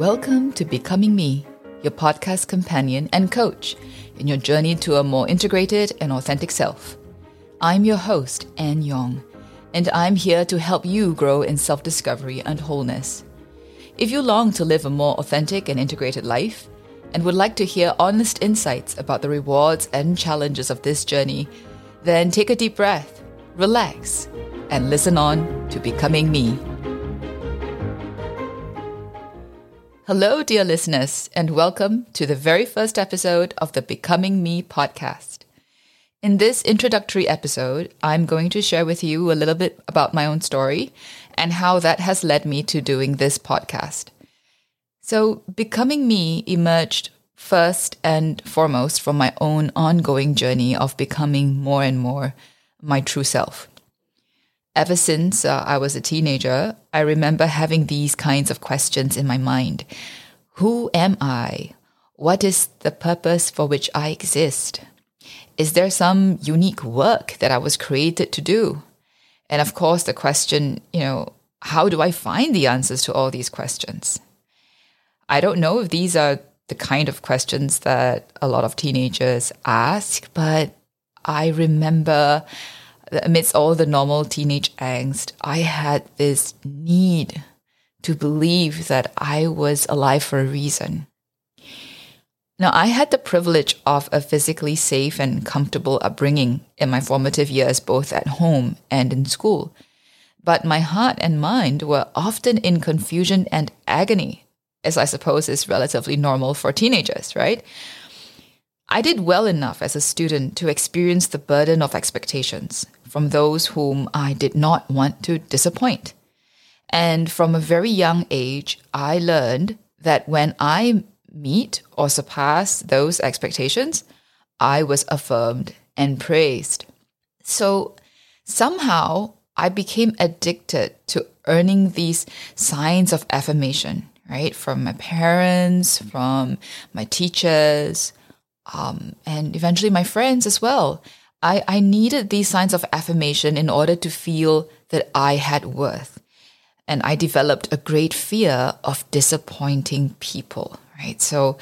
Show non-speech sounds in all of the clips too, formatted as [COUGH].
Welcome to Becoming Me, your podcast companion and coach in your journey to a more integrated and authentic self. I'm your host, Anne Yong, and I'm here to help you grow in self discovery and wholeness. If you long to live a more authentic and integrated life, and would like to hear honest insights about the rewards and challenges of this journey, then take a deep breath, relax, and listen on to Becoming Me. Hello, dear listeners, and welcome to the very first episode of the Becoming Me podcast. In this introductory episode, I'm going to share with you a little bit about my own story and how that has led me to doing this podcast. So, Becoming Me emerged first and foremost from my own ongoing journey of becoming more and more my true self. Ever since uh, I was a teenager, I remember having these kinds of questions in my mind Who am I? What is the purpose for which I exist? Is there some unique work that I was created to do? And of course, the question, you know, how do I find the answers to all these questions? I don't know if these are the kind of questions that a lot of teenagers ask, but I remember amidst all the normal teenage angst, I had this need to believe that I was alive for a reason. Now, I had the privilege of a physically safe and comfortable upbringing in my formative years, both at home and in school. But my heart and mind were often in confusion and agony, as I suppose is relatively normal for teenagers, right? I did well enough as a student to experience the burden of expectations from those whom I did not want to disappoint. And from a very young age, I learned that when I meet or surpass those expectations, I was affirmed and praised. So somehow I became addicted to earning these signs of affirmation, right? From my parents, from my teachers, um, and eventually my friends as well. I, I needed these signs of affirmation in order to feel that I had worth. And I developed a great fear of disappointing people, right? So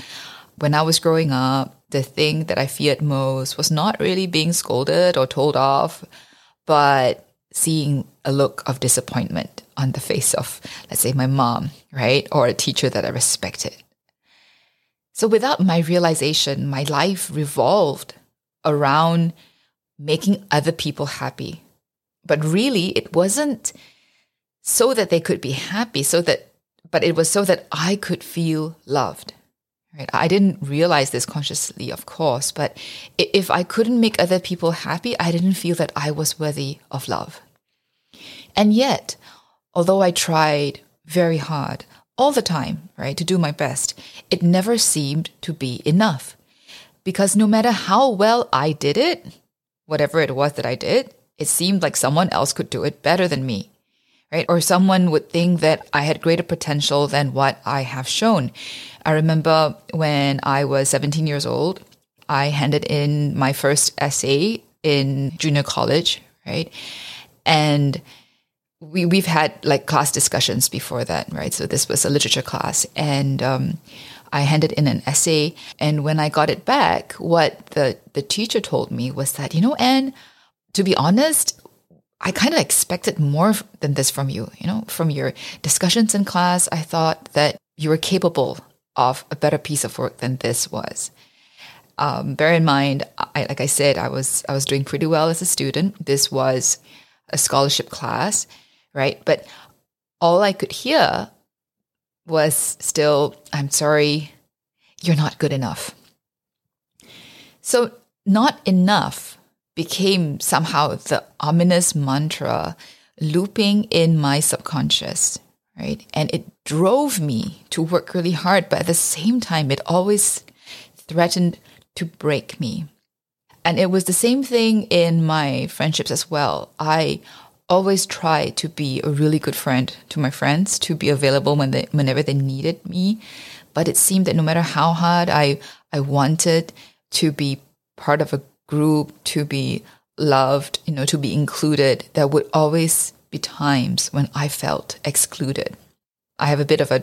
when I was growing up, the thing that I feared most was not really being scolded or told off, but seeing a look of disappointment on the face of, let's say, my mom, right? Or a teacher that I respected. So without my realization, my life revolved around making other people happy. But really, it wasn't so that they could be happy, so that, but it was so that I could feel loved. Right? I didn't realize this consciously, of course, but if I couldn't make other people happy, I didn't feel that I was worthy of love. And yet, although I tried very hard, all the time, right, to do my best, it never seemed to be enough. Because no matter how well I did it, whatever it was that I did, it seemed like someone else could do it better than me, right? Or someone would think that I had greater potential than what I have shown. I remember when I was 17 years old, I handed in my first essay in junior college, right? And we we've had like class discussions before that, right? So this was a literature class, and um, I handed in an essay, and when I got it back, what the the teacher told me was that you know, Anne, to be honest, I kind of expected more than this from you. You know, from your discussions in class, I thought that you were capable of a better piece of work than this was. Um, bear in mind, I, like I said, I was I was doing pretty well as a student. This was a scholarship class right? But all I could hear was still, I'm sorry, you're not good enough. So, not enough became somehow the ominous mantra looping in my subconscious, right? And it drove me to work really hard, but at the same time, it always threatened to break me. And it was the same thing in my friendships as well. I always try to be a really good friend to my friends, to be available when they, whenever they needed me. But it seemed that no matter how hard I, I wanted to be part of a group, to be loved, you know, to be included, there would always be times when I felt excluded. I have a bit of a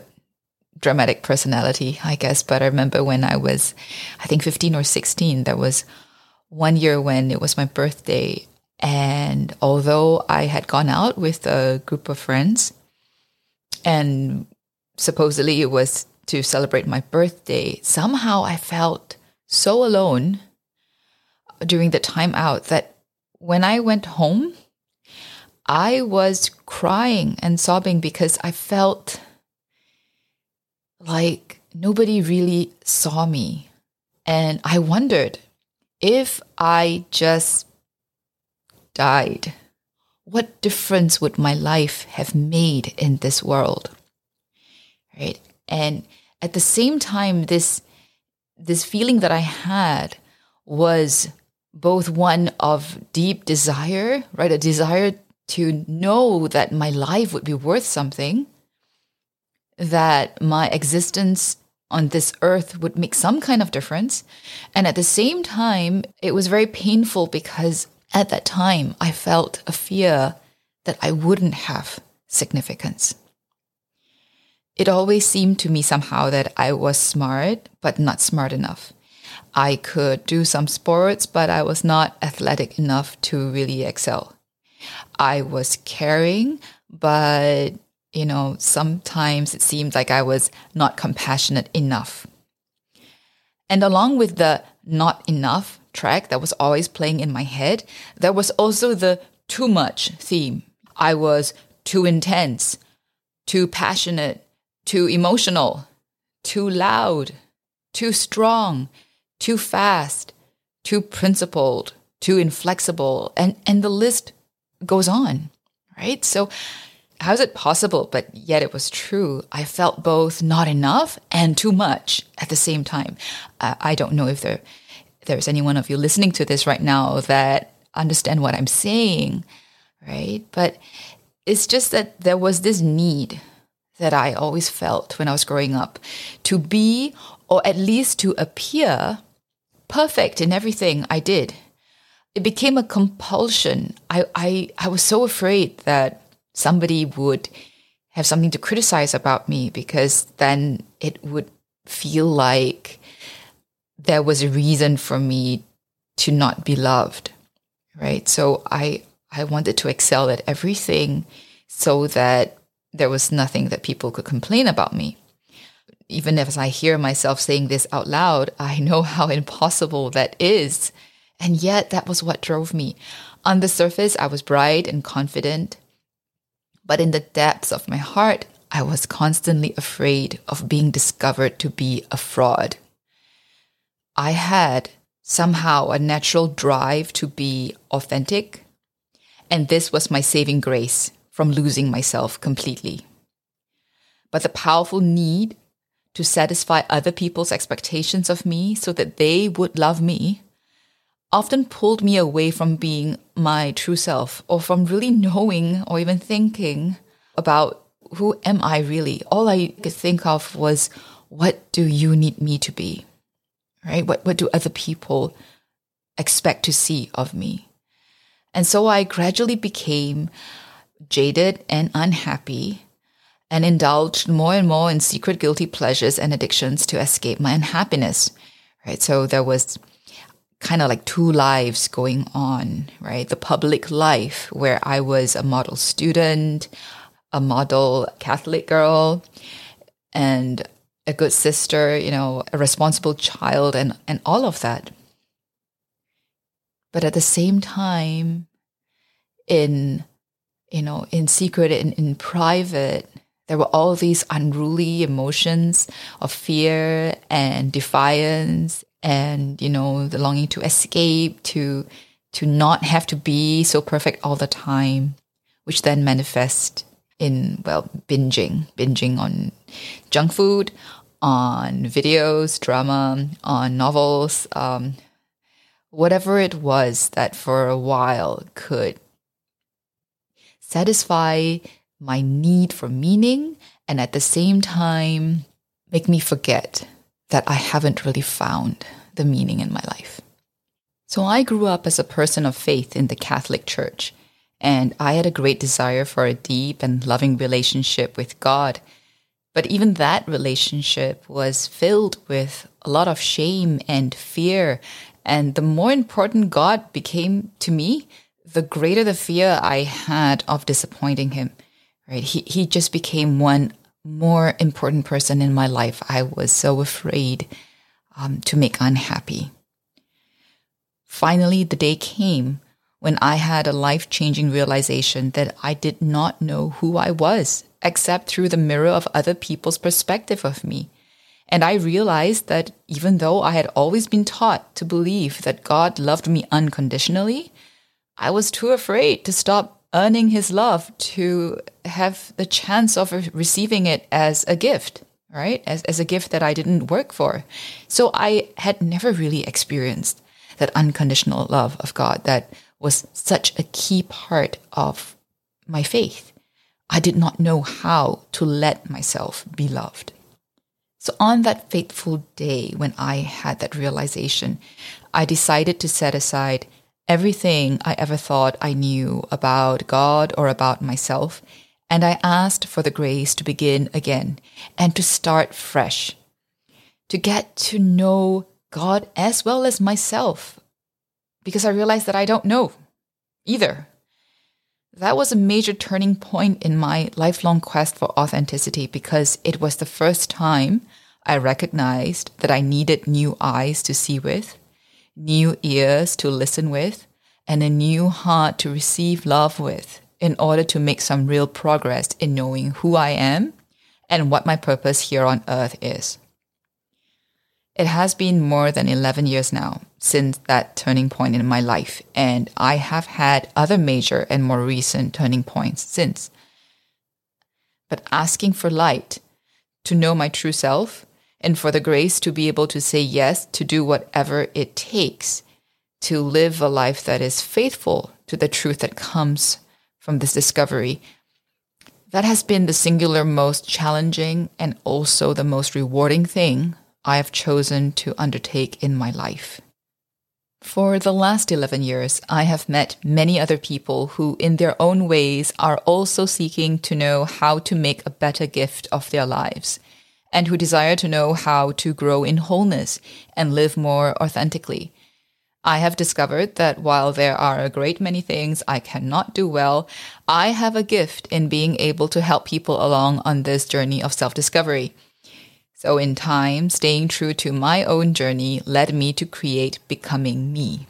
dramatic personality, I guess. But I remember when I was, I think 15 or 16, there was one year when it was my birthday. And although I had gone out with a group of friends and supposedly it was to celebrate my birthday, somehow I felt so alone during the time out that when I went home, I was crying and sobbing because I felt like nobody really saw me. And I wondered if I just died, what difference would my life have made in this world? Right? And at the same time, this this feeling that I had was both one of deep desire, right? A desire to know that my life would be worth something, that my existence on this earth would make some kind of difference. And at the same time, it was very painful because at that time I felt a fear that I wouldn't have significance. It always seemed to me somehow that I was smart, but not smart enough. I could do some sports, but I was not athletic enough to really excel. I was caring, but you know, sometimes it seemed like I was not compassionate enough. And along with the not enough track that was always playing in my head, there was also the too much theme. I was too intense, too passionate, too emotional, too loud, too strong, too fast, too principled, too inflexible, and, and the list goes on, right? So how is it possible? But yet it was true. I felt both not enough and too much at the same time. Uh, I don't know if there there's any one of you listening to this right now that understand what I'm saying, right? But it's just that there was this need that I always felt when I was growing up to be, or at least to appear, perfect in everything I did. It became a compulsion. I, I, I was so afraid that somebody would have something to criticize about me because then it would feel like there was a reason for me to not be loved right? So i i wanted to excel at everything so that there was nothing that people could complain about me. Even as i hear myself saying this out loud i know [LAUGHS] how impossible that is. And yet that was what drove me. On the surface i was bright and confident but in the depths of my heart, I was constantly afraid of being discovered to be a fraud. I had somehow a natural drive to be authentic, and this was my saving grace from losing myself completely. But the powerful need to satisfy other people's expectations of me so that they would love me often pulled me away from being my true self or from really knowing or even thinking about who am I really? All I could think of was, what do you need me to be? Right? What, what do other people expect to see of me? And so I gradually became jaded and unhappy and indulged more and more in secret guilty pleasures and addictions to escape my unhappiness. Right? So there was kind of like two lives going on, right? The public life where I was a model student, a model Catholic girl, and a good sister, you know, a responsible child and, and all of that. But at the same time, in you know, in secret in, in private, there were all these unruly emotions of fear and defiance and you know the longing to escape to to not have to be so perfect all the time which then manifest in well binging binging on junk food on videos drama on novels um, whatever it was that for a while could satisfy my need for meaning and at the same time make me forget that I haven't really found the meaning in my life. So I grew up as a person of faith in the Catholic Church, and I had a great desire for a deep and loving relationship with God. But even that relationship was filled with a lot of shame and fear. And the more important God became to me, the greater the fear I had of disappointing him. Right? He, he just became one more important person in my life. I was so afraid um, to make unhappy. Finally, the day came when I had a life changing realization that I did not know who I was except through the mirror of other people's perspective of me. And I realized that even though I had always been taught to believe that God loved me unconditionally, I was too afraid to stop earning his love to have the chance of receiving it as a gift, right? As, as a gift that I didn't work for. So I had never really experienced that unconditional love of God that was such a key part of my faith. I did not know how to let myself be loved. So, on that fateful day when I had that realization, I decided to set aside everything I ever thought I knew about God or about myself, and I asked for the grace to begin again and to start fresh, to get to know God as well as myself, because I realized that I don't know either. That was a major turning point in my lifelong quest for authenticity because it was the first time I recognized that I needed new eyes to see with, new ears to listen with, and a new heart to receive love with in order to make some real progress in knowing who I am and what my purpose here on earth is. It has been more than 11 years now since that turning point in my life, and I have had other major and more recent turning points since. But asking for light, to know my true self, and for the grace to be able to say yes to do whatever it takes to live a life that is faithful to the truth that comes from this discovery. That has been the singular most challenging and also the most rewarding thing I have chosen to undertake in my life. For the last 11 years, I have met many other people who, in their own ways, are also seeking to know how to make a better gift of their lives, and who desire to know how to grow in wholeness and live more authentically. I have discovered that while there are a great many things I cannot do well, I have a gift in being able to help people along on this journey of self discovery. So, in time, staying true to my own journey led me to create Becoming Me.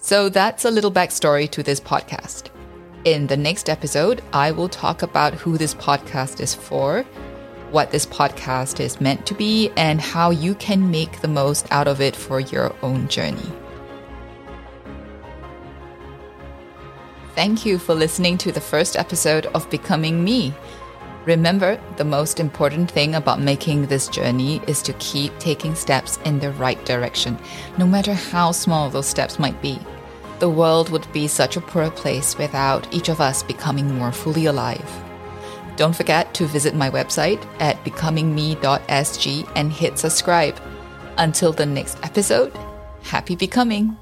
So, that's a little backstory to this podcast. In the next episode, I will talk about who this podcast is for, what this podcast is meant to be, and how you can make the most out of it for your own journey. Thank you for listening to the first episode of Becoming Me. Remember, the most important thing about making this journey is to keep taking steps in the right direction, no matter how small those steps might be. The world would be such a poor place without each of us becoming more fully alive. Don't forget to visit my website at becomingme.sg and hit subscribe. Until the next episode, happy becoming!